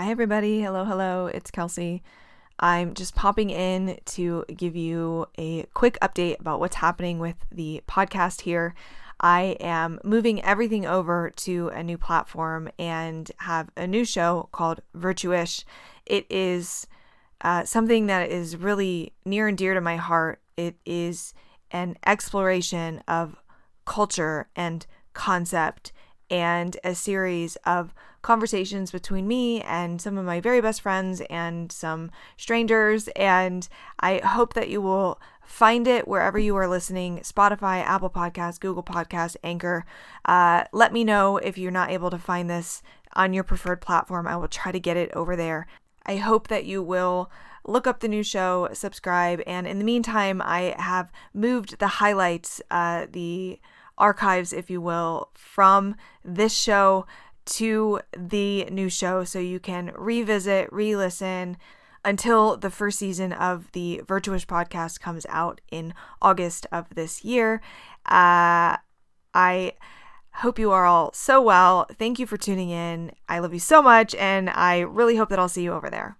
Hi, everybody. Hello, hello. It's Kelsey. I'm just popping in to give you a quick update about what's happening with the podcast here. I am moving everything over to a new platform and have a new show called Virtuish. It is uh, something that is really near and dear to my heart. It is an exploration of culture and concept and a series of conversations between me and some of my very best friends and some strangers. And I hope that you will find it wherever you are listening Spotify, Apple Podcasts, Google Podcasts, Anchor. Uh, let me know if you're not able to find this on your preferred platform. I will try to get it over there. I hope that you will look up the new show, subscribe, and in the meantime, I have moved the highlights, uh, the archives, if you will, from this show to the new show so you can revisit, re listen until the first season of the Virtuish podcast comes out in August of this year. Uh, I hope you are all so well. Thank you for tuning in. I love you so much, and I really hope that I'll see you over there.